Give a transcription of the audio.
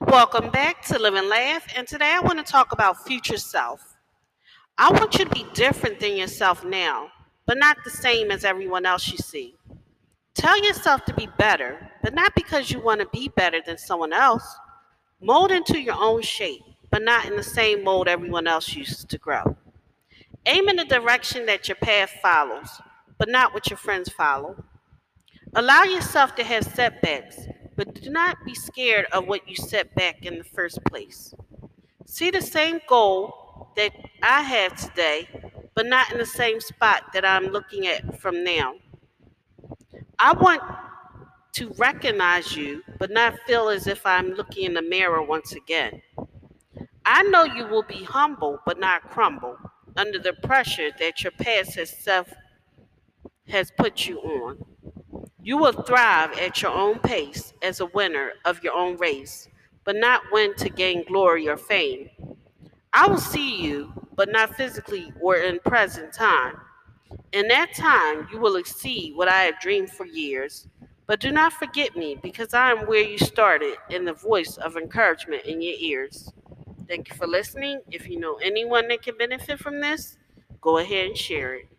Welcome back to Live and Laugh, and today I want to talk about future self. I want you to be different than yourself now, but not the same as everyone else you see. Tell yourself to be better, but not because you want to be better than someone else. Mold into your own shape, but not in the same mold everyone else used to grow. Aim in the direction that your path follows, but not what your friends follow. Allow yourself to have setbacks, but do not be scared of what you set back in the first place. See the same goal that I have today, but not in the same spot that I'm looking at from now. I want to recognize you, but not feel as if I'm looking in the mirror once again. I know you will be humble, but not crumble under the pressure that your past has self has put you on. You will thrive at your own pace as a winner of your own race, but not win to gain glory or fame. I will see you, but not physically or in present time. In that time, you will exceed what I have dreamed for years. But do not forget me, because I am where you started in the voice of encouragement in your ears. Thank you for listening. If you know anyone that can benefit from this, go ahead and share it.